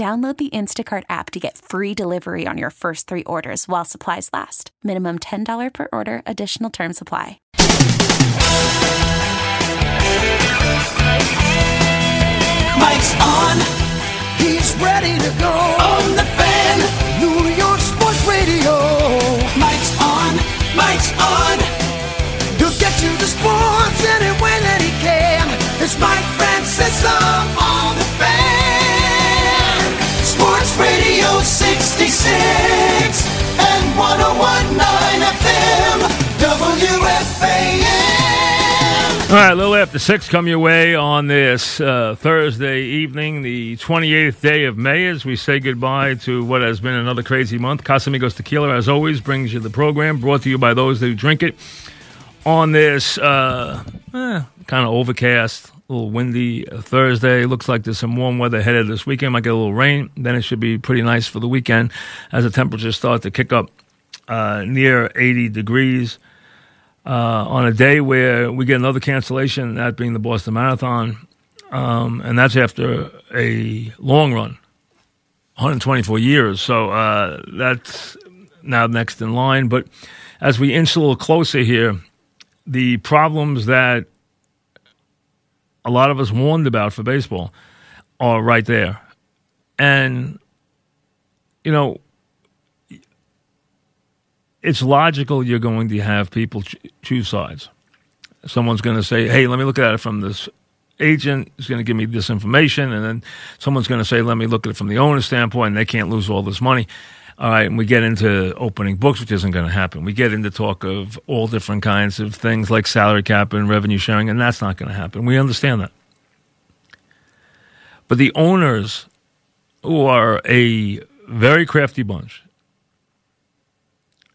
Download the Instacart app to get free delivery on your first three orders while supplies last. Minimum $10 per order, additional term supply. Mike's on. He's ready to go. On the fan. New York Sports Radio. Mike's on. Mike's on. He'll get you the sports any way that he can. It's Mike Francesa All right, a little after six come your way on this uh, Thursday evening, the 28th day of May, as we say goodbye to what has been another crazy month. Casamigos Tequila, as always, brings you the program, brought to you by those who drink it. On this uh, eh, kind of overcast, a little windy uh, Thursday, looks like there's some warm weather headed this weekend. Might get a little rain, then it should be pretty nice for the weekend as the temperatures start to kick up uh, near 80 degrees uh, on a day where we get another cancellation, that being the Boston Marathon, um, and that's after a long run, 124 years. So uh, that's now next in line. But as we inch a little closer here, the problems that a lot of us warned about for baseball are right there. And, you know, it's logical you're going to have people ch- choose sides. Someone's going to say, "Hey, let me look at it from this agent is going to give me this information," and then someone's going to say, "Let me look at it from the owner's standpoint." And they can't lose all this money. All right, and we get into opening books, which isn't going to happen. We get into talk of all different kinds of things like salary cap and revenue sharing, and that's not going to happen. We understand that. But the owners, who are a very crafty bunch,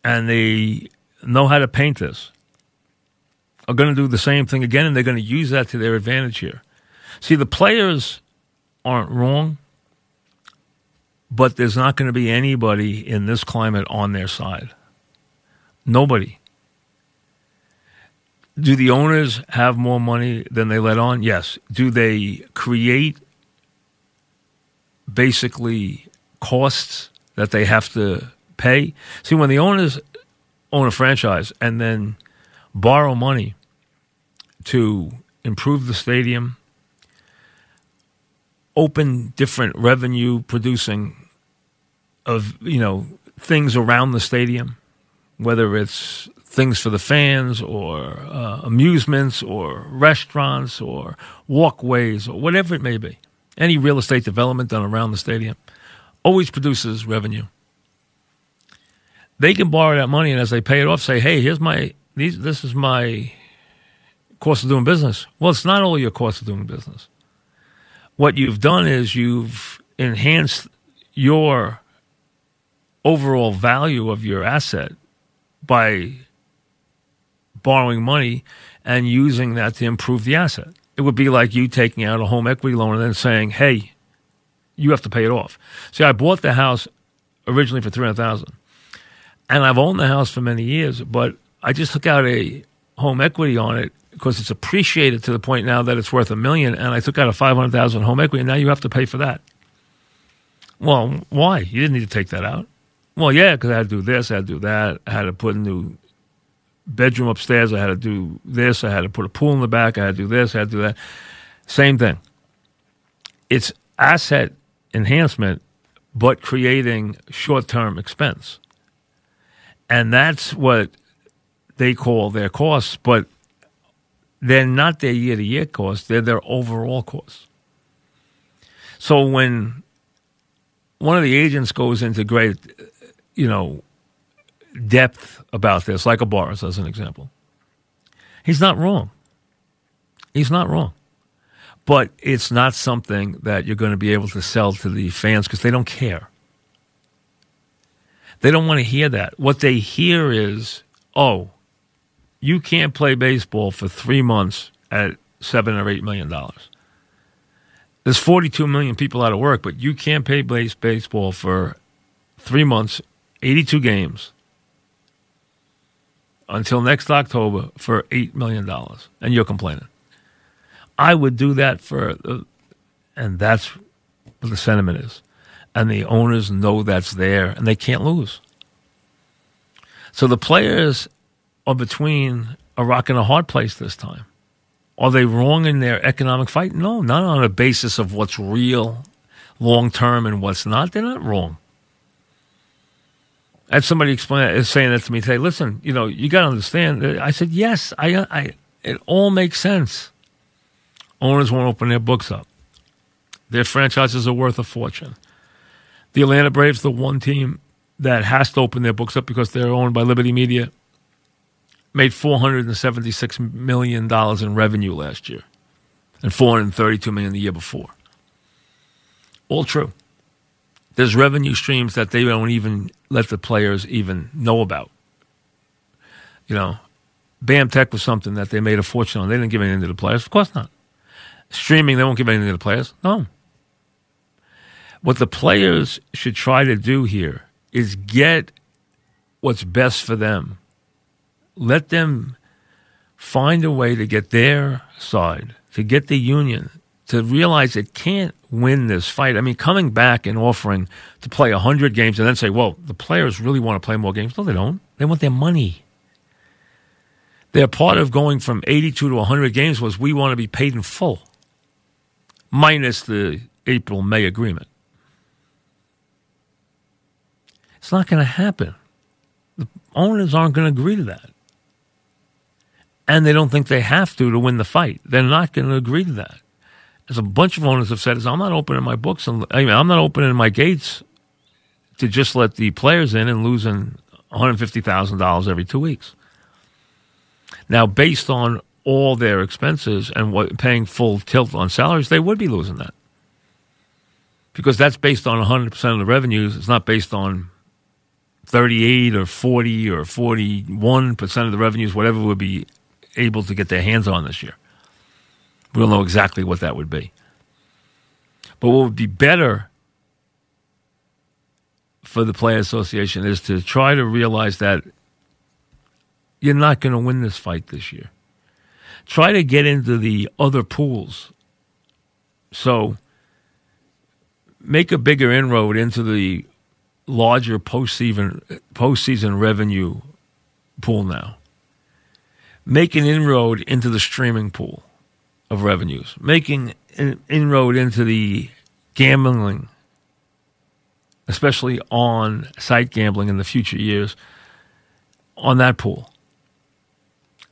and they know how to paint this, are going to do the same thing again, and they're going to use that to their advantage here. See, the players aren't wrong, but there's not going to be anybody in this climate on their side. Nobody. Do the owners have more money than they let on? Yes. Do they create basically costs that they have to pay? See, when the owners own a franchise and then borrow money to improve the stadium, open different revenue producing of you know things around the stadium, whether it's things for the fans or uh, amusements or restaurants or walkways or whatever it may be. Any real estate development done around the stadium always produces revenue. They can borrow that money and as they pay it off, say, "Hey, here's my these. This is my cost of doing business." Well, it's not all your cost of doing business. What you've done is you've enhanced your overall value of your asset by borrowing money and using that to improve the asset. It would be like you taking out a home equity loan and then saying, "Hey, you have to pay it off." See, I bought the house originally for three hundred thousand, and I've owned the house for many years, but I just took out a home equity on it because it's appreciated to the point now that it's worth a million, and I took out a five hundred thousand home equity, and now you have to pay for that. Well, why? You didn't need to take that out. Well, yeah, because I had to do this, I had to do that, I had to put a new bedroom upstairs, I had to do this, I had to put a pool in the back, I had to do this, I had to do that. Same thing. It's asset enhancement, but creating short term expense. And that's what they call their costs, but they're not their year to year costs, they're their overall costs. So when one of the agents goes into great, you know, depth about this, like a Boras as an example, he's not wrong. He's not wrong. But it's not something that you're going to be able to sell to the fans because they don't care. They don't want to hear that. What they hear is, oh, you can't play baseball for three months at seven or eight million dollars. There's 42 million people out of work, but you can't pay base baseball for three months, 82 games until next October for $8 million. And you're complaining. I would do that for, uh, and that's what the sentiment is. And the owners know that's there and they can't lose. So the players are between a rock and a hard place this time. Are they wrong in their economic fight? No, not on a basis of what's real long term and what's not. They're not wrong. I had somebody explain saying that to me today. Listen, you know, you got to understand. I said, yes, I, I, it all makes sense. Owners won't open their books up. Their franchises are worth a fortune. The Atlanta Braves, the one team that has to open their books up because they're owned by Liberty Media, made $476 million in revenue last year and 432 million the year before. All true. There's revenue streams that they don't even let the players even know about. You know, BAM Tech was something that they made a fortune on. They didn't give anything to the players. Of course not. Streaming, they won't give anything to the players. No. What the players should try to do here is get what's best for them. Let them find a way to get their side, to get the union, to realize it can't win this fight. I mean, coming back and offering to play 100 games and then say, well, the players really want to play more games. No, they don't. They want their money. They're part of going from 82 to 100 games was we want to be paid in full, minus the April May agreement. It's not going to happen. The owners aren't going to agree to that. And they don't think they have to to win the fight. They're not going to agree to that. As a bunch of owners have said, is I'm not opening my books and I mean, I'm not opening my gates to just let the players in and losing $150,000 every two weeks. Now, based on all their expenses and what paying full tilt on salaries, they would be losing that because that's based on 100% of the revenues. It's not based on 38 or 40 or 41% of the revenues, whatever would be able to get their hands on this year. We don't know exactly what that would be. But what would be better for the Player Association is to try to realize that you're not going to win this fight this year. Try to get into the other pools. So make a bigger inroad into the larger postseason postseason revenue pool now. Make an inroad into the streaming pool of revenues. Making an inroad into the gambling, especially on site gambling in the future years, on that pool.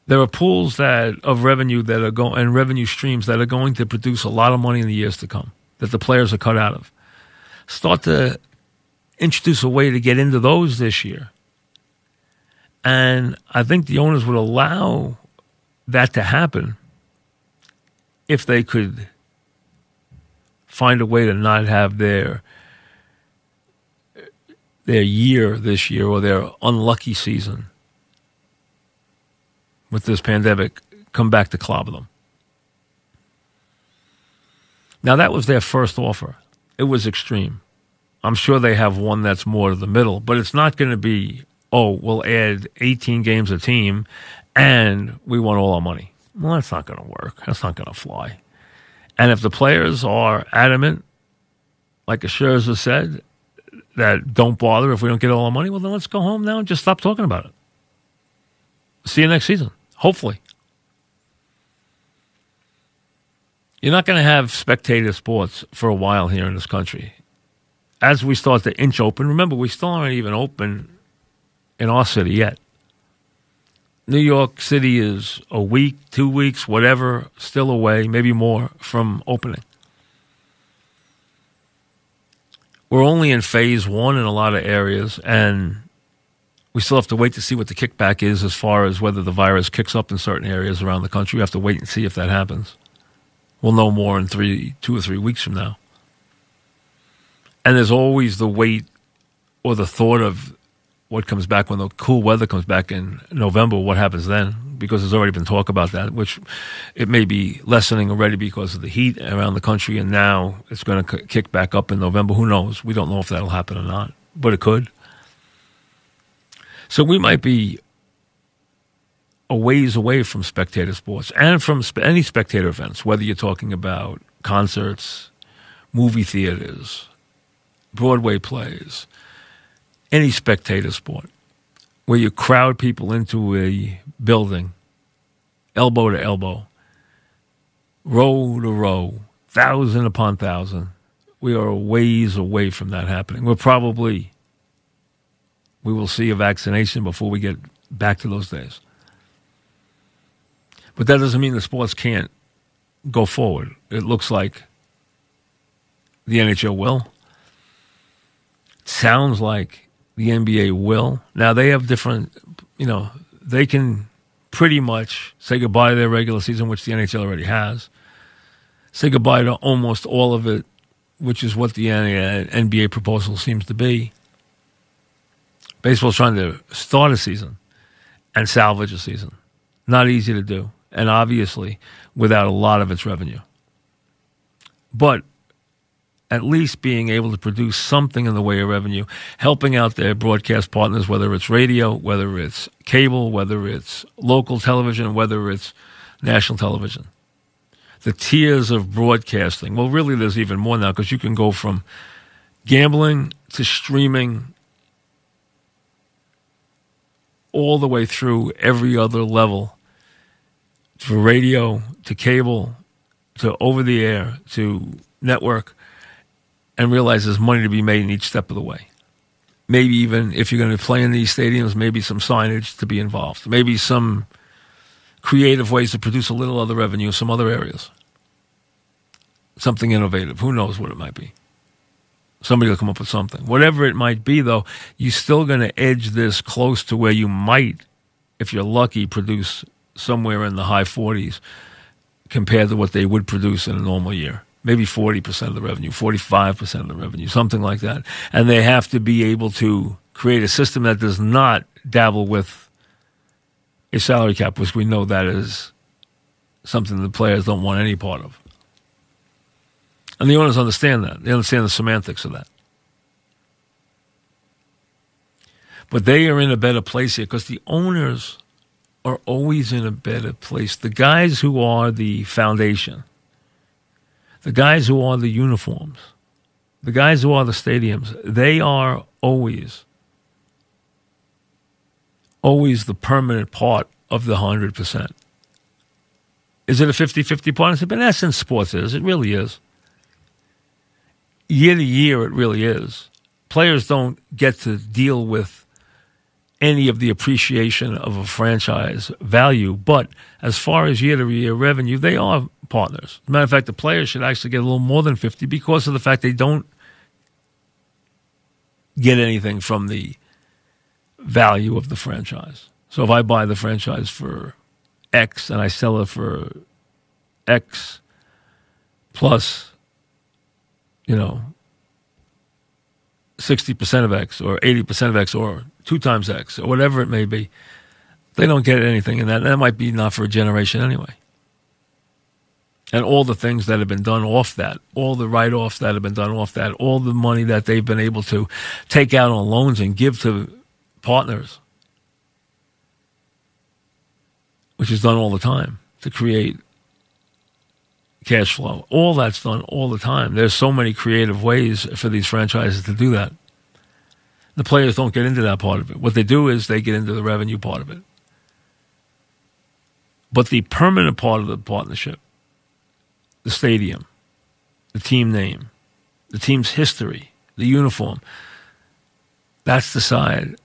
There are pools that of revenue that are going and revenue streams that are going to produce a lot of money in the years to come that the players are cut out of. Start to introduce a way to get into those this year. And I think the owners would allow that to happen if they could find a way to not have their their year this year or their unlucky season with this pandemic come back to clobber them. Now that was their first offer. It was extreme. I'm sure they have one that's more to the middle, but it's not going to be, oh, we'll add 18 games a team and we want all our money. Well, that's not going to work. That's not going to fly. And if the players are adamant, like Scherzer said, that don't bother if we don't get all our money, well, then let's go home now and just stop talking about it. See you next season, hopefully. You're not going to have spectator sports for a while here in this country as we start to inch open, remember, we still aren't even open in our city yet. New York City is a week, two weeks, whatever, still away, maybe more from opening. We're only in phase one in a lot of areas, and we still have to wait to see what the kickback is as far as whether the virus kicks up in certain areas around the country. We have to wait and see if that happens. We'll know more in three, two or three weeks from now. And there's always the wait or the thought of what comes back when the cool weather comes back in November. What happens then? Because there's already been talk about that, which it may be lessening already because of the heat around the country, and now it's going to kick back up in November. Who knows? We don't know if that'll happen or not, but it could. So we might be a ways away from spectator sports and from sp- any spectator events, whether you're talking about concerts, movie theaters, Broadway plays, any spectator sport, where you crowd people into a building, elbow to elbow, row to row, thousand upon thousand. We are a ways away from that happening. We're probably, we will see a vaccination before we get back to those days. But that doesn't mean the sports can't go forward. It looks like the NHL will. Sounds like the NBA will. Now they have different, you know, they can pretty much say goodbye to their regular season, which the NHL already has. Say goodbye to almost all of it, which is what the NBA proposal seems to be. Baseball's trying to start a season and salvage a season. Not easy to do and obviously without a lot of its revenue. But at least being able to produce something in the way of revenue, helping out their broadcast partners, whether it's radio, whether it's cable, whether it's local television, whether it's national television. The tiers of broadcasting. Well, really, there's even more now because you can go from gambling to streaming all the way through every other level to radio to cable to over the air to network and realize there's money to be made in each step of the way. Maybe even if you're going to play in these stadiums, maybe some signage to be involved. Maybe some creative ways to produce a little other revenue in some other areas. Something innovative. Who knows what it might be? Somebody will come up with something. Whatever it might be, though, you're still going to edge this close to where you might, if you're lucky, produce somewhere in the high 40s compared to what they would produce in a normal year. Maybe 40% of the revenue, 45% of the revenue, something like that. And they have to be able to create a system that does not dabble with a salary cap, which we know that is something the players don't want any part of. And the owners understand that. They understand the semantics of that. But they are in a better place here because the owners are always in a better place. The guys who are the foundation, the guys who are the uniforms, the guys who are the stadiums, they are always, always the permanent part of the 100%. Is it a 50 50 partnership? In essence, sports is. It really is. Year to year, it really is. Players don't get to deal with any of the appreciation of a franchise value. But as far as year to year revenue, they are partners. As a matter of fact, the players should actually get a little more than 50 because of the fact they don't get anything from the value of the franchise. So if I buy the franchise for X and I sell it for X plus, you know, 60% of X or 80% of X or two times X or whatever it may be, they don't get anything in that. And That might be not for a generation anyway. And all the things that have been done off that, all the write offs that have been done off that, all the money that they've been able to take out on loans and give to partners, which is done all the time to create cash flow. All that's done all the time. There's so many creative ways for these franchises to do that. The players don't get into that part of it. What they do is they get into the revenue part of it. But the permanent part of the partnership, the stadium, the team name, the team's history, the uniform. That's the side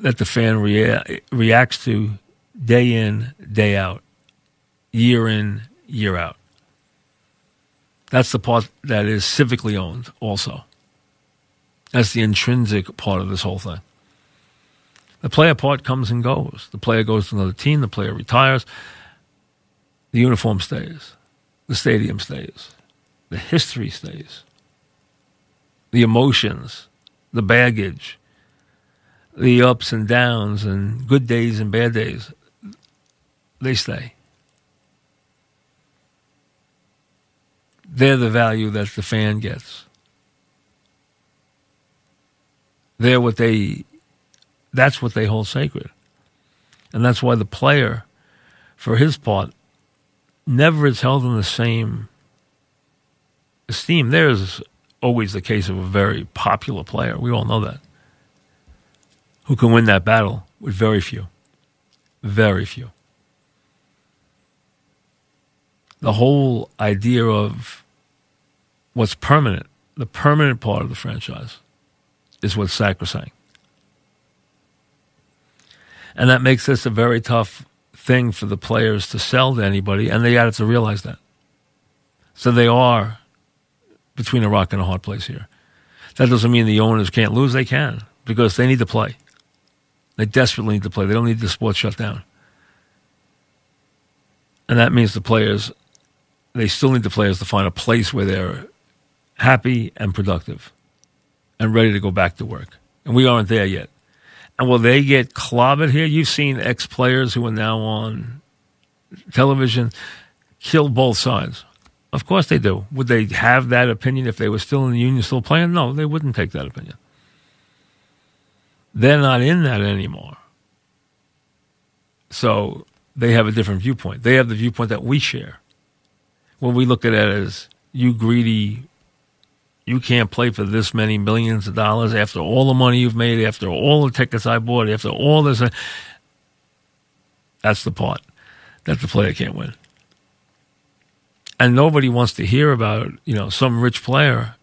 that the fan rea- reacts to day in, day out, year in, year out. That's the part that is civically owned, also. That's the intrinsic part of this whole thing. The player part comes and goes. The player goes to another team, the player retires, the uniform stays, the stadium stays, the history stays, the emotions, the baggage, the ups and downs, and good days and bad days, they stay. They're the value that the fan gets. They're what they, that's what they hold sacred. And that's why the player, for his part, never is held in the same esteem. There's always the case of a very popular player. We all know that. Who can win that battle with very few. Very few. The whole idea of what's permanent, the permanent part of the franchise, is what's sacrosanct. And that makes this a very tough thing for the players to sell to anybody, and they have to realize that. So they are between a rock and a hard place here. That doesn't mean the owners can't lose. They can because they need to play. They desperately need to play. They don't need the sport shut down. And that means the players, they still need the players to find a place where they're happy and productive and ready to go back to work. And we aren't there yet. And will they get clobbered here? You've seen ex players who are now on television kill both sides. Of course they do. Would they have that opinion if they were still in the union, still playing? No, they wouldn't take that opinion. They're not in that anymore. So they have a different viewpoint. They have the viewpoint that we share. When we look at it as you greedy you can't play for this many millions of dollars after all the money you've made, after all the tickets I bought, after all this. Uh, that's the part that the player can't win. And nobody wants to hear about, you know, some rich player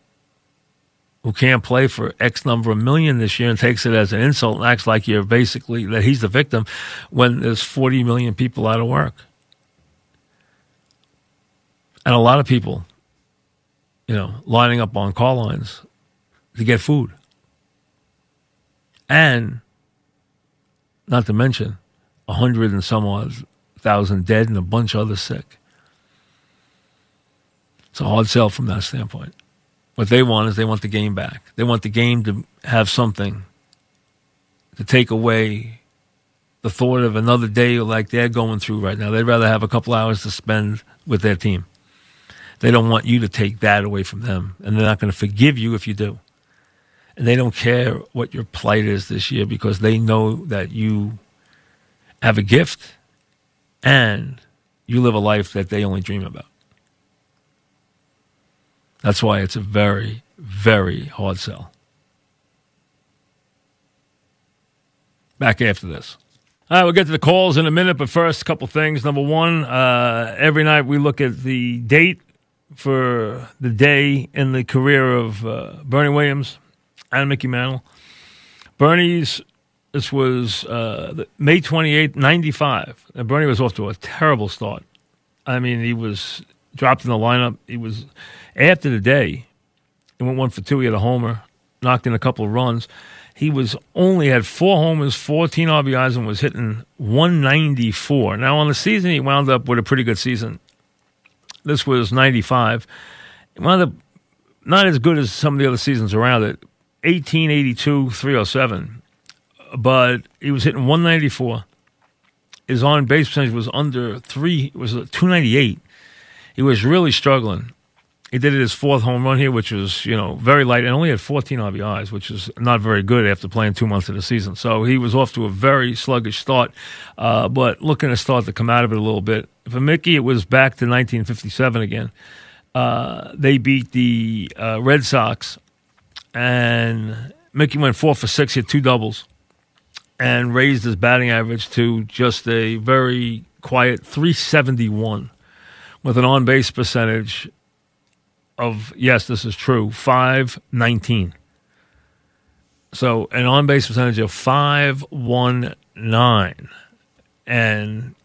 who can't play for X number of million this year and takes it as an insult and acts like you're basically that he's the victim when there's 40 million people out of work. And a lot of people you know, lining up on call lines to get food. And not to mention a hundred and some odd thousand dead and a bunch of others sick. It's a hard sell from that standpoint. What they want is they want the game back. They want the game to have something to take away the thought of another day like they're going through right now. They'd rather have a couple hours to spend with their team. They don't want you to take that away from them, and they're not going to forgive you if you do. And they don't care what your plight is this year because they know that you have a gift and you live a life that they only dream about. That's why it's a very, very hard sell. Back after this. All right, we'll get to the calls in a minute, but first, a couple things. Number one, uh, every night we look at the date for the day in the career of uh, Bernie Williams and Mickey Mantle. Bernie's, this was uh, May 28, 95. And Bernie was off to a terrible start. I mean, he was dropped in the lineup. He was, after the day, he went one for two. He had a homer, knocked in a couple of runs. He was only had four homers, 14 RBIs, and was hitting 194. Now, on the season, he wound up with a pretty good season this was 95. One of the, not as good as some of the other seasons around it. 1882, 307. But he was hitting 194. His on base percentage was under three, it was 298. He was really struggling. He did it his fourth home run here, which was, you know, very light and only had 14 RBIs, which is not very good after playing two months of the season. So he was off to a very sluggish start, uh, but looking to start to come out of it a little bit. For Mickey, it was back to 1957 again. Uh, they beat the uh, Red Sox, and Mickey went four for six, hit two doubles, and raised his batting average to just a very quiet 371 with an on base percentage of yes, this is true, five nineteen. So an on base percentage of 519 and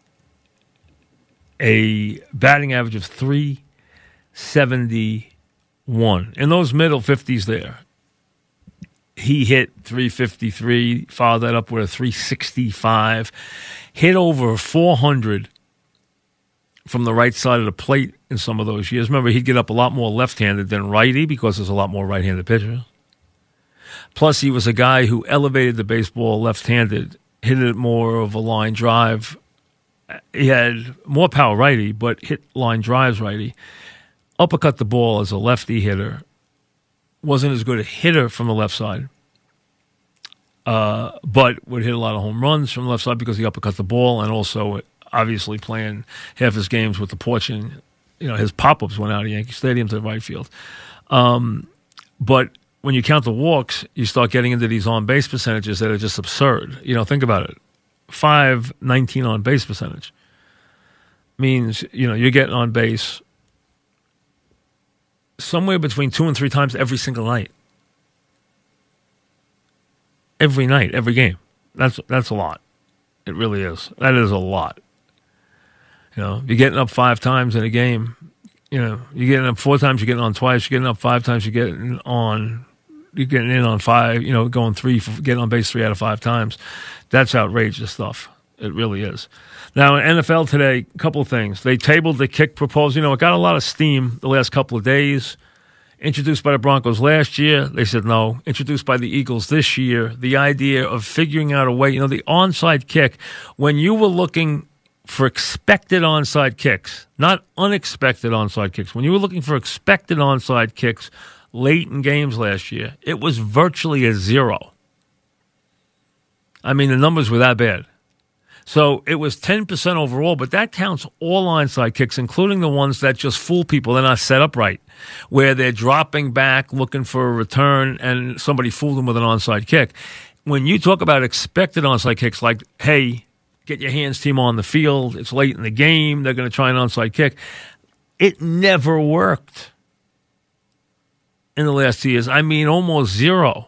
a batting average of 371. In those middle 50s there, he hit 353, followed that up with a 365, hit over 400 from the right side of the plate in some of those years. Remember, he'd get up a lot more left handed than righty because there's a lot more right handed pitchers. Plus, he was a guy who elevated the baseball left handed, hit it more of a line drive. He had more power righty, but hit line drives righty. Uppercut the ball as a lefty hitter. Wasn't as good a hitter from the left side, uh, but would hit a lot of home runs from the left side because he uppercut the ball and also obviously playing half his games with the porch and you know his pop ups went out of Yankee Stadium to the right field. Um, but when you count the walks, you start getting into these on base percentages that are just absurd. You know, think about it. Five nineteen on base percentage means, you know, you're getting on base somewhere between two and three times every single night. Every night, every game. That's that's a lot. It really is. That is a lot. You know, you're getting up five times in a game. You know, you're getting up four times, you're getting on twice, you're getting up five times, you're getting on you're getting in on five, you know, going three, getting on base three out of five times. That's outrageous stuff. It really is. Now, in NFL today, a couple things. They tabled the kick proposal. You know, it got a lot of steam the last couple of days. Introduced by the Broncos last year, they said no. Introduced by the Eagles this year, the idea of figuring out a way, you know, the onside kick, when you were looking for expected onside kicks, not unexpected onside kicks, when you were looking for expected onside kicks late in games last year, it was virtually a zero. I mean, the numbers were that bad. So it was 10% overall, but that counts all onside kicks, including the ones that just fool people. They're not set up right, where they're dropping back looking for a return and somebody fooled them with an onside kick. When you talk about expected onside kicks, like, hey, get your hands team on the field, it's late in the game, they're going to try an onside kick, it never worked in the last two years. I mean, almost zero.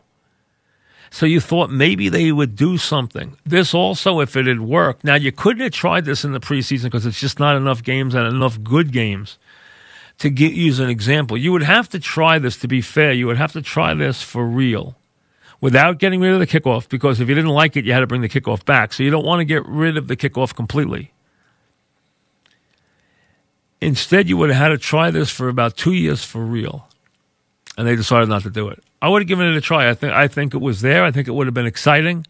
So you thought maybe they would do something. This also, if it had worked. Now, you couldn't have tried this in the preseason because it's just not enough games and enough good games to get, use an example. You would have to try this to be fair. You would have to try this for real without getting rid of the kickoff because if you didn't like it, you had to bring the kickoff back. So you don't want to get rid of the kickoff completely. Instead, you would have had to try this for about two years for real and they decided not to do it. I would have given it a try. I think I think it was there. I think it would have been exciting.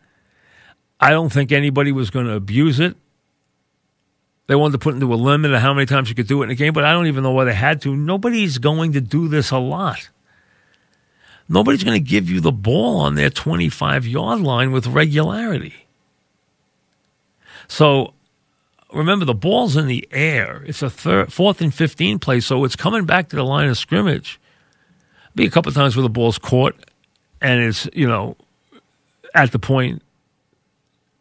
I don't think anybody was going to abuse it. They wanted to put into a limit of how many times you could do it in a game, but I don't even know why they had to. Nobody's going to do this a lot. Nobody's going to give you the ball on their 25 yard line with regularity. So remember, the ball's in the air. It's a third, fourth and 15 play, so it's coming back to the line of scrimmage be a couple times where the ball's caught and it's, you know, at the point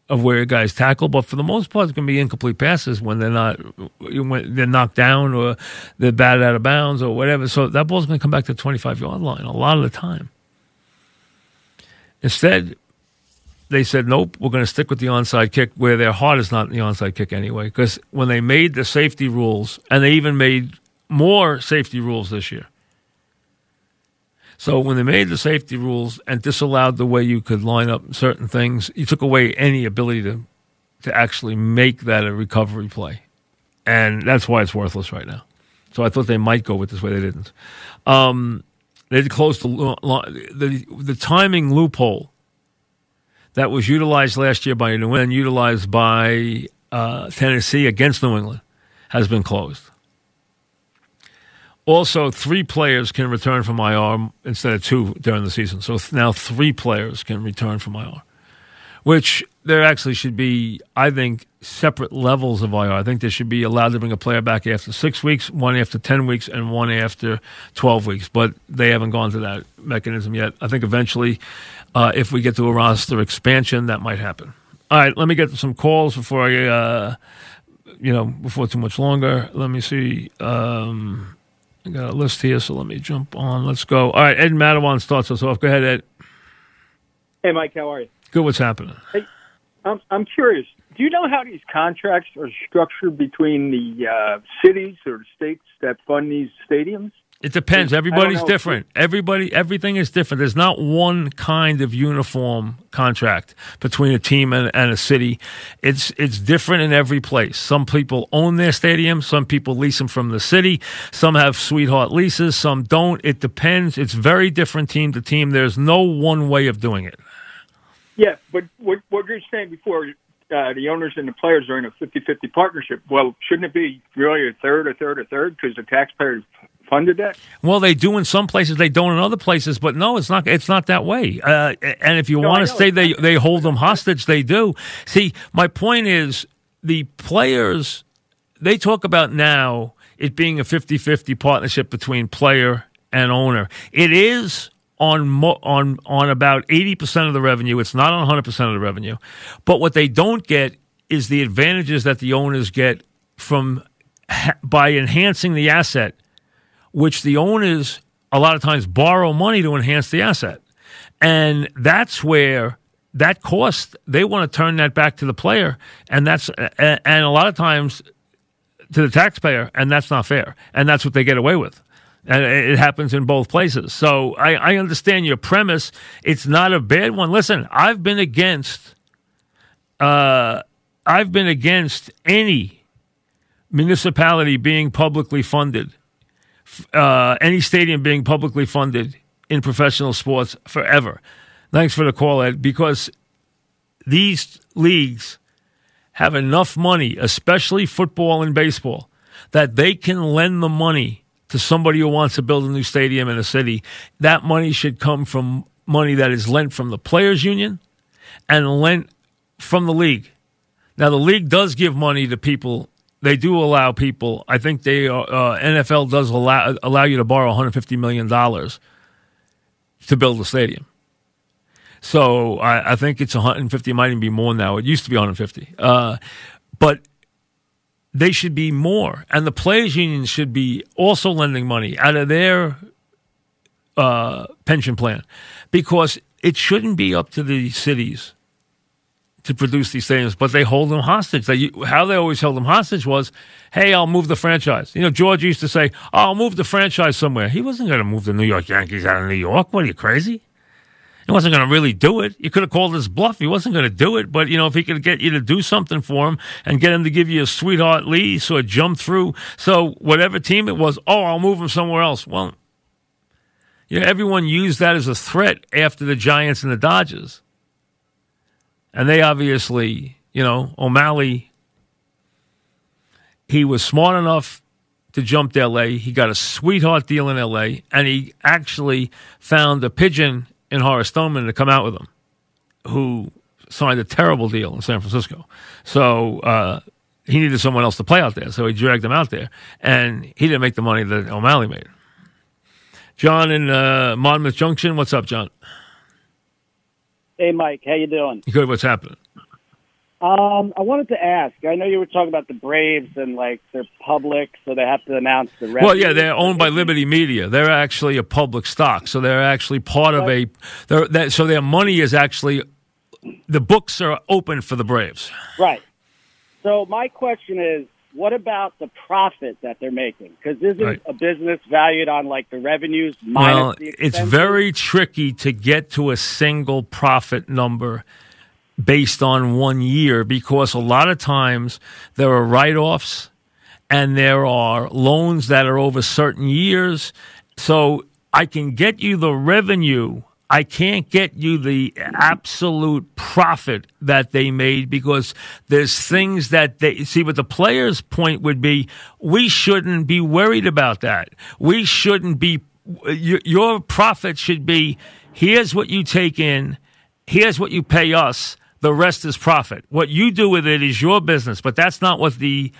of where a guy's tackled, but for the most part, it's going to be incomplete passes when they're not when they're knocked down or they're batted out of bounds or whatever. So that ball's going to come back to the 25 yard line a lot of the time. Instead, they said, nope, we're going to stick with the onside kick where their heart is not in the onside kick anyway. Because when they made the safety rules, and they even made more safety rules this year, so when they made the safety rules and disallowed the way you could line up certain things, you took away any ability to to actually make that a recovery play, and that's why it's worthless right now. So I thought they might go with this way, they didn't. Um, they closed the, the the timing loophole that was utilized last year by New England, utilized by uh, Tennessee against New England, has been closed. Also, three players can return from IR instead of two during the season. So now three players can return from IR, which there actually should be, I think, separate levels of IR. I think they should be allowed to bring a player back after six weeks, one after 10 weeks, and one after 12 weeks. But they haven't gone to that mechanism yet. I think eventually, uh, if we get to a roster expansion, that might happen. All right, let me get some calls before I, uh, you know, before too much longer. Let me see. Um, I got a list here, so let me jump on. Let's go. All right, Ed Madawan starts us off. Go ahead, Ed. Hey, Mike, how are you? Good. What's happening? Hey, I'm I'm curious. Do you know how these contracts are structured between the uh, cities or states that fund these stadiums? It depends. Everybody's different. Everybody, everything is different. There's not one kind of uniform contract between a team and, and a city. It's it's different in every place. Some people own their stadium. Some people lease them from the city. Some have sweetheart leases. Some don't. It depends. It's very different team to team. There's no one way of doing it. Yeah, but what what you're saying before, uh, the owners and the players are in a 50-50 partnership. Well, shouldn't it be really a third, a third, a third because the taxpayers funded that? Well, they do in some places. They don't in other places. But no, it's not. It's not that way. Uh, and if you No, want to say they they hold them hostage, they do. See, my point is the players. They talk about now it being a 50-50 partnership between player and owner. It is on mo- on on about eighty percent of the revenue. It's not on one hundred percent of the revenue. But what they don't get is the advantages that the owners get from by enhancing the asset which the owners a lot of times borrow money to enhance the asset. And that's where that cost, they want to turn that back to the player. And that's, and a lot of times to the taxpayer, and that's not fair. And that's what they get away with. And it it happens in both places. So I, I understand your premise. It's not a bad one. Listen, I've been against, uh, I've been against any municipality being publicly funded uh, any stadium being publicly funded in professional sports forever. Thanks for the call, Ed, because these leagues have enough money, especially football and baseball, that they can lend the money to somebody who wants to build a new stadium in a city. That money should come from money that is lent from the players' union and lent from the league. Now, the league does give money to people. They do allow people. I think they uh, NFL does allow allow you to borrow 150 million dollars to build a stadium. So I, I think it's 150. It might even be more now. It used to be 150. Uh, but they should be more, and the players' union should be also lending money out of their uh, pension plan because it shouldn't be up to the cities to produce these stadiums, but they hold them hostage. They, how they always held them hostage was, hey, I'll move the franchise. You know, George used to say, oh, I'll move the franchise somewhere. He wasn't going to move the New York Yankees out of New York. What are you, crazy? He wasn't going to really do it. You could have called his bluff. He wasn't going to do it. But, you know, if he could get you to do something for him and get him to give you a sweetheart lease or jump through. So whatever team it was, oh, I'll move him somewhere else. Well, you know, everyone used that as a threat after the Giants and the Dodgers. And they obviously, you know, O'Malley, he was smart enough to jump to LA. He got a sweetheart deal in LA, and he actually found a pigeon in Horace Stoneham to come out with him, who signed a terrible deal in San Francisco. So uh, he needed someone else to play out there, so he dragged him out there, and he didn't make the money that O'Malley made. John in uh, Monmouth Junction, what's up, John? Hey, Mike, how you doing? Good, what's happening? Um, I wanted to ask. I know you were talking about the Braves and like they're public, so they have to announce the. Well, yeah, they're owned by Liberty Media. They're actually a public stock, so they're actually part of a. They're, that, so their money is actually the books are open for the Braves. Right. So my question is, what about the profit that they're making? Because isn't Right. a business valued on like the revenues minus well, the it's very tricky to get to a single profit number based on one year because a lot of times there are write-offs and there are loans that are over certain years. So I can get you the revenue. I can't get you the absolute profit that they made because there's things that they see. But the player's point would be we shouldn't be worried about that. We shouldn't be, your, your profit should be here's what you take in, here's what you pay us. The rest is profit. What you do with it is your business, but that's not what the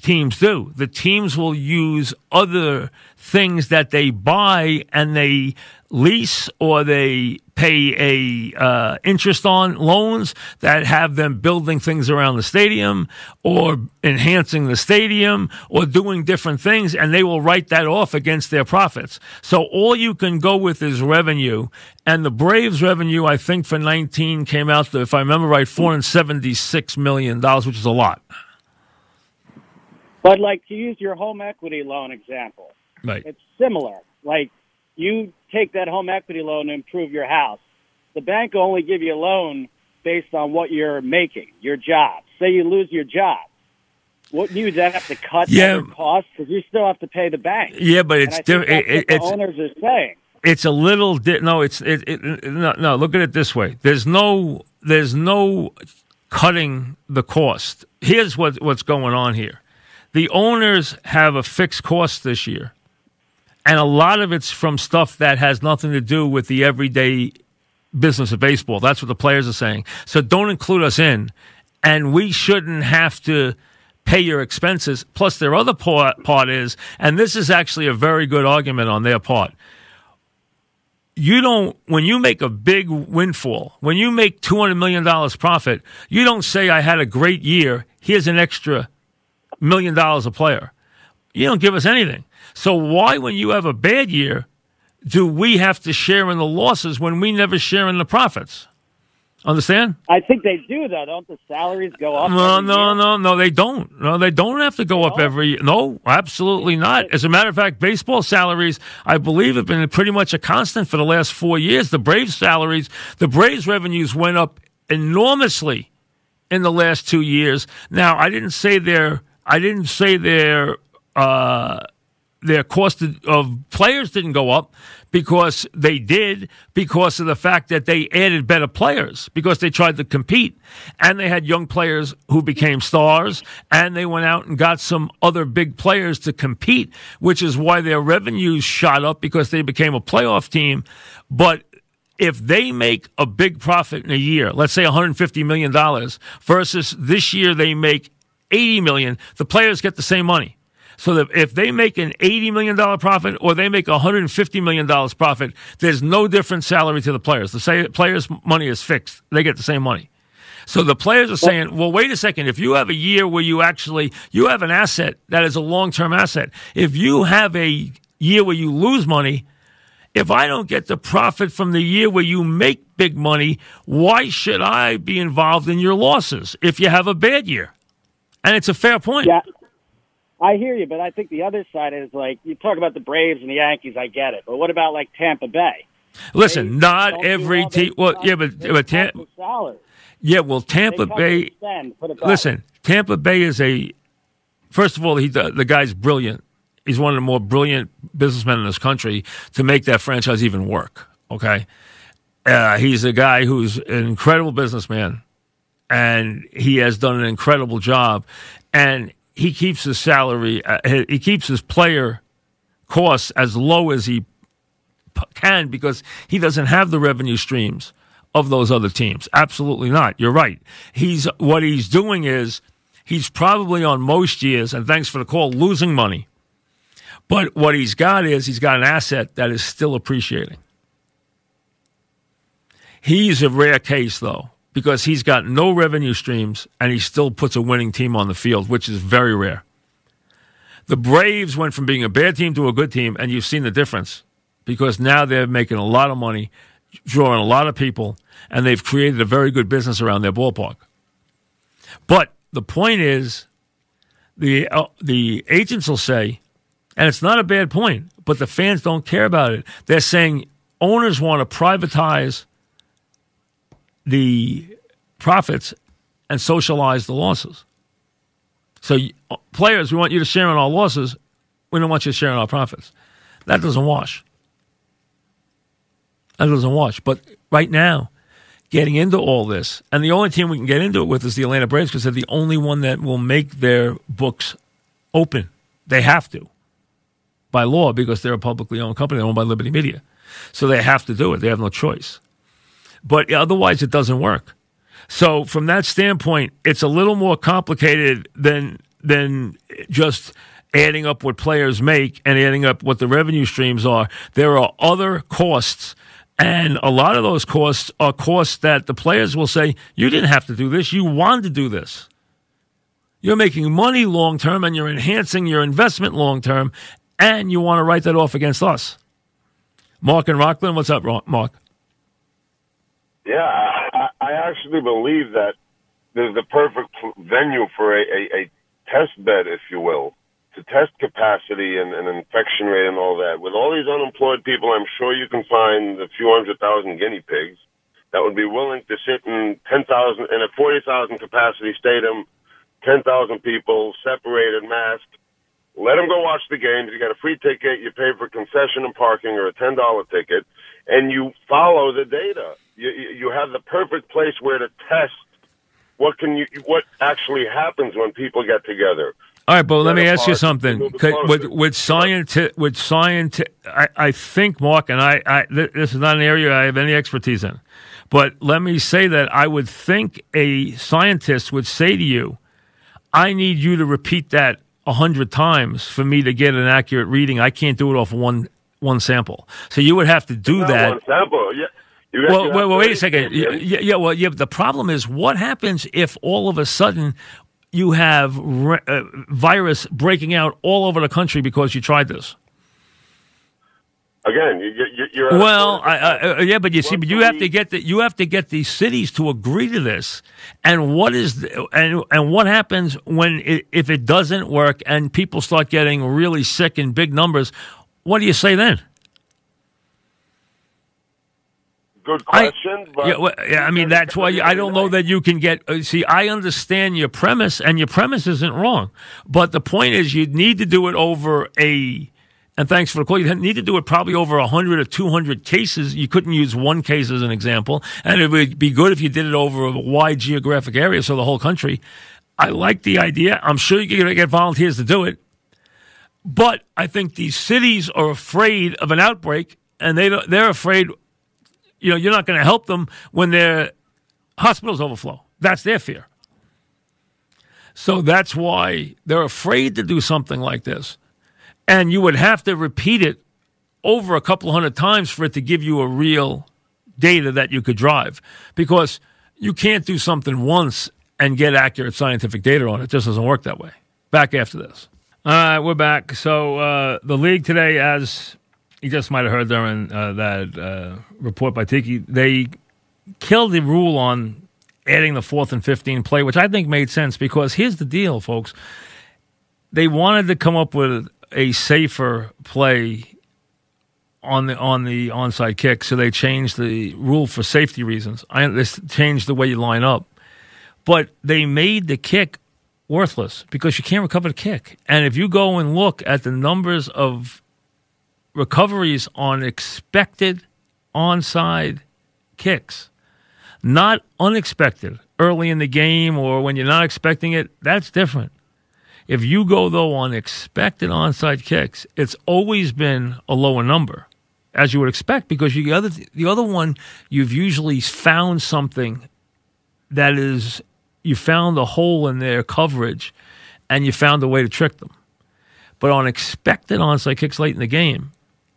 teams do. The teams will use other things that they buy and they lease or they pay a uh, interest on loans that have them building things around the stadium or enhancing the stadium or doing different things and they will write that off against their profits. So all you can go with is revenue. And the braves revenue i think for 19 came out to if i remember right 476 million dollars which is a lot. But like to use your home equity loan example, right. it's similar. Like you take that home equity loan to improve your house. The bank will only give you a loan based on what you're making, your job. Say you lose your job. Wouldn't you then have to cut Yeah. costs because you still have to pay the bank? yeah but And it's different what the it's owners are saying. it's a little di- no it's it, it no, no look at it this way there's no there's no cutting the cost here's what what's going on here the owners have a fixed cost this year and a lot of it's from stuff that has nothing to do with the everyday business of baseball. That's what the players are saying. So don't include us in. And we shouldn't have to pay your expenses. Plus their other part, part is and this is actually a very good argument on their part. You don't when you make a big windfall when you make $200 million profit you don't say i had a great year. Here's an extra million dollars a player. You don't give us anything so why when you have a bad year do we have to share in the losses when we never share in the profits understand I think they do though. Don't the salaries go up? no, no, year? no, no. They don't. No, they don't have to go up don't? every. No, absolutely not. As a matter of fact, baseball salaries, I believe, have been pretty much a constant for the last four years. The Braves salaries, the Braves revenues went up enormously in the last two years. Now, I didn't say their, I didn't say their, uh, their cost of players didn't go up because they did because of the fact that they added better players because they tried to compete and they had young players who became stars and they went out and got some other big players to compete which is why their revenues shot up because they became a playoff team but if they make a big profit in a year, let's say 150 million dollars versus this year they make 80 million, the players get the same money. So that if they make an 80 million dollar profit or they make 150 million dollars profit, there's no different salary to the players. The players' money is fixed; they get the same money. So the players are saying, well, wait a second. If you have a year where you actually you have an asset that is a long term asset, if you have a year where you lose money, if I don't get the profit from the year where you make big money, why should I be involved in your losses if you have a bad year? And it's a fair point. Yeah, I hear you, but I think the other side is like you talk about the Braves and the Yankees. I get it, but what about like Tampa Bay? Listen, They not every team. Well, yeah, but but cut Tam- the salary. yeah, well, Tampa Bay. spend, put it that Listen, Tampa Bay is a. First of all, he the, the guy's brilliant. He's one of the more brilliant businessmen in this country to make that franchise even work. Okay, uh, he's a guy who's an incredible businessman, and he has done an incredible job. And he keeps his salary, uh, he keeps his player costs as low as he can because he doesn't have the revenue streams of those other teams. Absolutely not. You're right. He's what he's doing is he's probably on most years, and thanks for the call, losing money. But what he's got is he's got an asset that is still appreciating. He's a rare case though because he's got no revenue streams and he still puts a winning team on the field, which is very rare. The Braves went from being a bad team to a good team, and you've seen the difference because now they're making a lot of money, drawing a lot of people, and they've created a very good business around their ballpark. But the point is, the uh, the agents will say, and it's not a bad point, but the fans don't care about it. They're saying owners want to privatize the profits and socialize the losses. So, uh, players, we want you to share in our losses. We don't want you to share in our profits. That doesn't wash. That doesn't wash. But right now, getting into all this, and the only team we can get into it with is the Atlanta Braves because they're the only one that will make their books open. They have to by law because they're a publicly owned company They're owned by Liberty Media. So they have to do it. They have no choice. But otherwise, it doesn't work. So from that standpoint, it's a little more complicated than than just adding up what players make and adding up what the revenue streams are. There are other costs And a lot of those costs are costs that the players will say, you didn't have to do this. You wanted to do this. You're making money long term and you're enhancing your investment long term, and you want to write that off against us. Mark and Rockland, what's up, Mark? Yeah, I, I actually believe that there's the perfect venue for a, a, a test bed, if you will to test capacity and, and infection rate and all that. With all these unemployed people, I'm sure you can find a few hundred thousand guinea pigs that would be willing to sit in 10,000, in a 40,000 capacity stadium, 10,000 people, separated, masked. Let them go watch the games. You got a free ticket. You pay for concession and parking or a $10 ticket and you follow the data. You, you have the perfect place where to test what can you, what actually happens when people get together all right, but let me ask you something. With, with science, with science, I, I think, Mark, and I, I, this is not an area I have any expertise in, but let me say that I would think a scientist would say to you, I need you to repeat that a hundred times for me to get an accurate reading. I can't do it off one one sample. So you would have to do that. One sample, yeah. Well, wait, wait, a second. Yeah, yeah, well, yeah. The problem is, what happens if all of a sudden you have re- uh, virus breaking out all over the country because you tried this. Again, you, are well, I, I, yeah, but you see, but you have to get the you have to get these cities to agree to this. And what is the, and and what happens when it, if it doesn't work and people start getting really sick in big numbers? What do you say then? Good question. I, yeah, well, yeah, I mean that's why I don't know that you can get. Uh, see, I understand your premise, and your premise isn't wrong. But the point is, you need to do it over a. And thanks for the call. You need to do it probably over 100 or 200 cases. You couldn't use one case as an example. And it would be good if you did it over a wide geographic area, so the whole country. I like the idea. I'm sure you're going to get volunteers to do it. But I think these cities are afraid of an outbreak, and they they're afraid you know, you're not going to help them when their hospitals overflow. That's their fear. So that's why they're afraid to do something like this. And you would have to repeat it over a couple hundred times for it to give you a real data that you could drive because you can't do something once and get accurate scientific data on it. It just doesn't work that way. Back after this. All right, we're back. So uh, the league today, as you just might have heard during uh, that uh, report by Tiki, they killed the rule on adding the fourth and 15 play, which I think made sense because here's the deal, folks. They wanted to come up with a safer play on the on the onside kick, so they changed the rule for safety reasons. I they changed the way you line up, but they made the kick worthless because you can't recover the kick. And if you go and look at the numbers of recoveries on expected onside kicks, not unexpected early in the game or when you're not expecting it. That's different. If you go, though, on expected onside kicks, it's always been a lower number, as you would expect, because you, the, other, the other one, you've usually found something that is, you found a hole in their coverage and you found a way to trick them. But on expected onside kicks late in the game,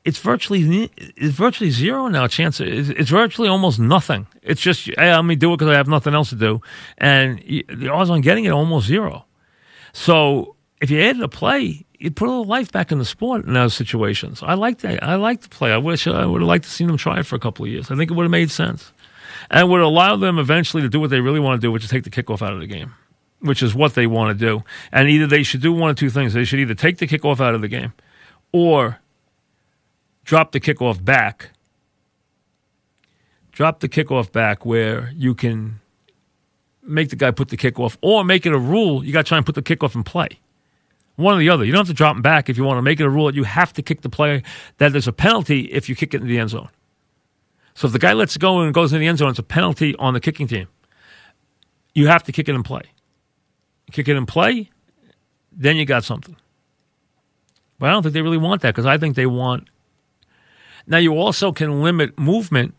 it's virtually it's virtually zero now. Chance it's, it's virtually almost nothing. It's just hey, let me do it because I have nothing else to do, and the odds on getting it almost zero. So if you added a play, you put a little life back in the sport in those situations. I like that. I like the play. I wish I would have liked to see them try it for a couple of years. I think it would have made sense, and would allow them eventually to do what they really want to do, which is take the kickoff out of the game, which is what they want to do. And either they should do one of two things: they should either take the kickoff out of the game, or drop the kickoff back. Drop the kickoff back where you can make the guy put the kickoff, or make it a rule you got to try and put the kickoff in play. One or the other. You don't have to drop him back if you want to make it a rule you have to kick the play, that there's a penalty if you kick it in the end zone. So if the guy lets it go and goes in the end zone, it's a penalty on the kicking team. You have to kick it in play. Kick it in play, then you got something. But I don't think they really want that because I think they want now, you also can limit movement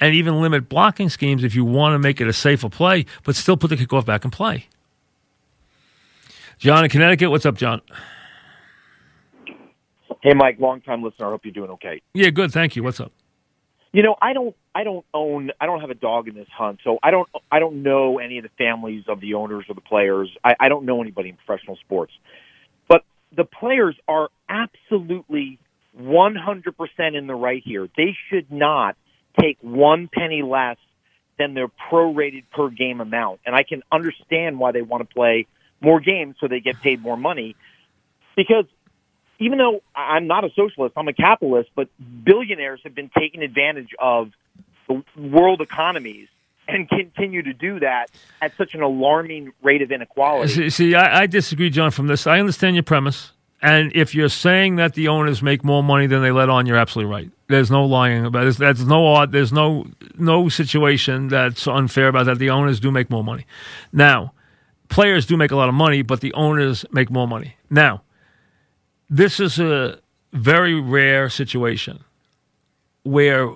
and even limit blocking schemes if you want to make it a safer play, but still put the kickoff back in play. John in Connecticut, what's up, John? Hey, Mike, long time listener. I hope you're doing okay. Yeah, good. Thank you. What's up? You know, I don't I don't own I don't have a dog in this hunt, so I don't I don't know any of the families of the owners or the players. I, I don't know anybody in professional sports. But the players are absolutely 100% in the right here. They should not take one penny less than their prorated per game amount. And I can understand why they want to play more games so they get paid more money. Because even though I'm not a socialist, I'm a capitalist, but billionaires have been taking advantage of the world economies and continue to do that at such an alarming rate of inequality. See, see I, I disagree, John, from this. I understand your premise. And if you're saying that the owners make more money than they let on, you're absolutely right. There's no lying about it. There's no odd. There's no no situation that's unfair about that. The owners do make more money. Now, players do make a lot of money, but the owners make more money. Now, this is a very rare situation where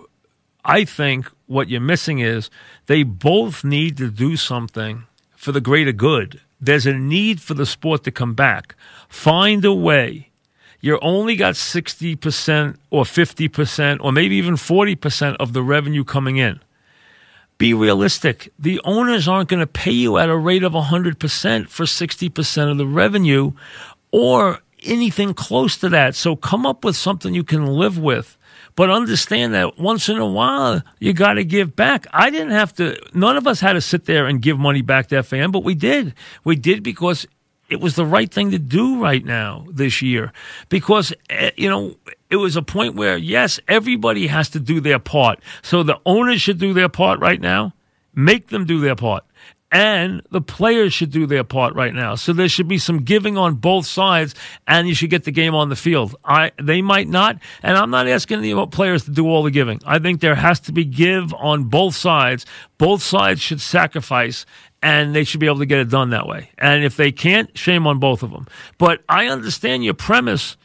I think what you're missing is they both need to do something for the greater good. There's a need for the sport to come back. Find a way. You're only got 60% or 50% or maybe even 40% of the revenue coming in. Be realistic. The owners aren't going to pay you at a rate of 100% for 60% of the revenue or anything close to that. So come up with something you can live with. But understand that once in a while, you got to give back. I didn't have to, none of us had to sit there and give money back to FAN, but we did. We did because it was the right thing to do right now this year. Because, eh, you know, it was a point where, yes, everybody has to do their part. So the owners should do their part right now, make them do their part and the players should do their part right now. So there should be some giving on both sides, and you should get the game on the field. I they might not, and I'm not asking the players to do all the giving. I think there has to be give on both sides. Both sides should sacrifice. And they should be able to get it done that way. And if they can't, shame on both of them. But I understand your premise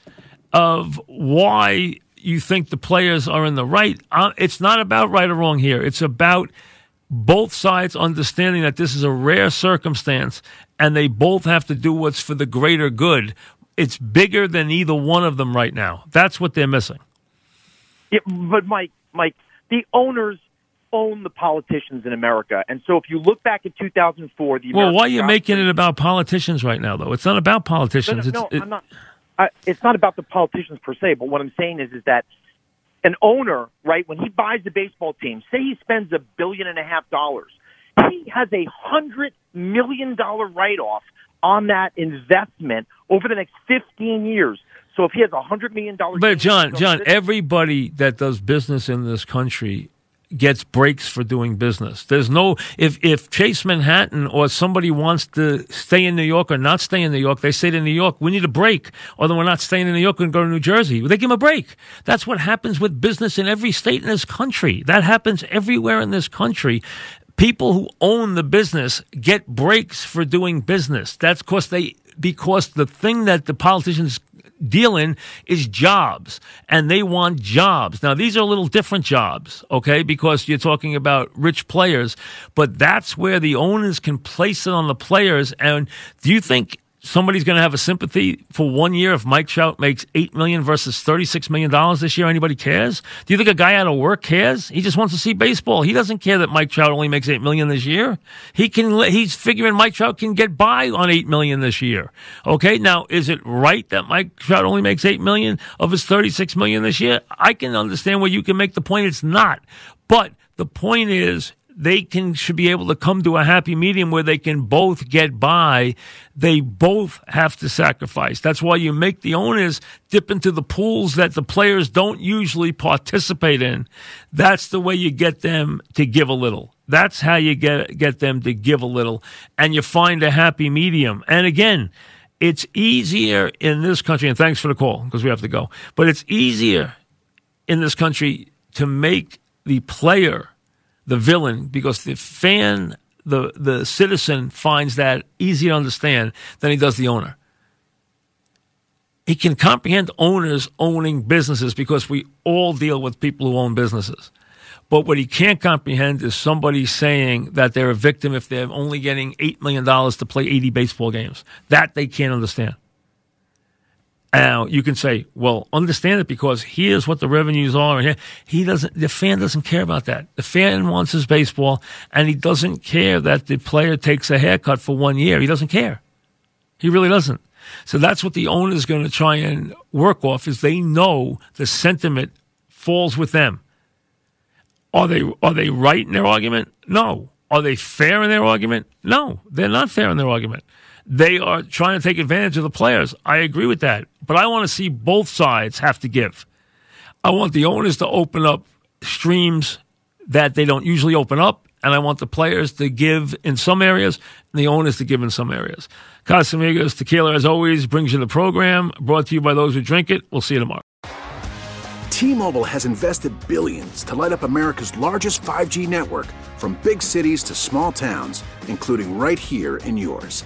of why you think the players are in the right. Uh, it's not about right or wrong here. It's about both sides understanding that this is a rare circumstance and they both have to do what's for the greater good. It's bigger than either one of them right now. That's what they're missing. Yeah, but Mike, Mike, the owners own the politicians in America, and so if you look back at 2004, the well, why are you making it about politicians right now? Though it's not about politicians. No, no, no it's, I'm not. I, it's not about the politicians per se, but what I'm saying is, is that an owner, right, when he buys a baseball team, say he spends a billion and a half dollars, he has a hundred million dollar write off on that investment over the next 15 years. So if he has a hundred million dollars, but John, John, everybody that does business in this country gets breaks for doing business. There's no if if Chase Manhattan or somebody wants to stay in New York or not stay in New York, they say to New York, we need a break, or then we're not staying in New York and go to New Jersey. They give them a break. That's what happens with business in every state in this country. That happens everywhere in this country. People who own the business get breaks for doing business. That's because they because the thing that the politicians dealing is jobs and they want jobs. Now, these are a little different jobs, okay, because you're talking about rich players, but that's where the owners can place it on the players. And do you think somebody's going to have a sympathy for one year if Mike Trout makes eight million versus thirty-six million dollars this year? Anybody cares? Do you think a guy out of work cares? He just wants to see baseball. He doesn't care that Mike Trout only makes eight million this year. He can. He's figuring Mike Trout can get by on eight million this year. Okay, now is it right that Mike Trout only makes eight million of his thirty-six million this year? I can understand where you can make the point. It's not, but the point is they can should be able to come to a happy medium where they can both get by. They both have to sacrifice. That's why you make the owners dip into the pools that the players don't usually participate in. That's the way you get them to give a little. That's how you get get them to give a little, and you find a happy medium. And again, it's easier in this country. And thanks for the call because we have to go. But it's easier in this country to make the player the villain because the fan, the the citizen finds that easy to understand than he does the owner. He can comprehend owners owning businesses because we all deal with people who own businesses. But what he can't comprehend is somebody saying that they're a victim if they're only getting $8 million to play 80 baseball games. That they can't understand. Now you can say, well, understand it because here's what the revenues are. And he doesn't. The fan doesn't care about that. The fan wants his baseball, and he doesn't care that the player takes a haircut for one year. He doesn't care. He really doesn't. So that's what the owner is going to try and work off. Is they know the sentiment falls with them. Are they are they right in their argument? No. Are they fair in their argument? No, they're not fair in their argument they are trying to take advantage of the players. I agree with that. But I want to see both sides have to give. I want the owners to open up streams that they don't usually open up, and I want the players to give in some areas and the owners to give in some areas. Casamigos Tequila, as always, brings you the program, brought to you by those who drink it. We'll see you tomorrow. T-Mobile has invested billions to light up America's largest 5G network from big cities to small towns, including right here in yours.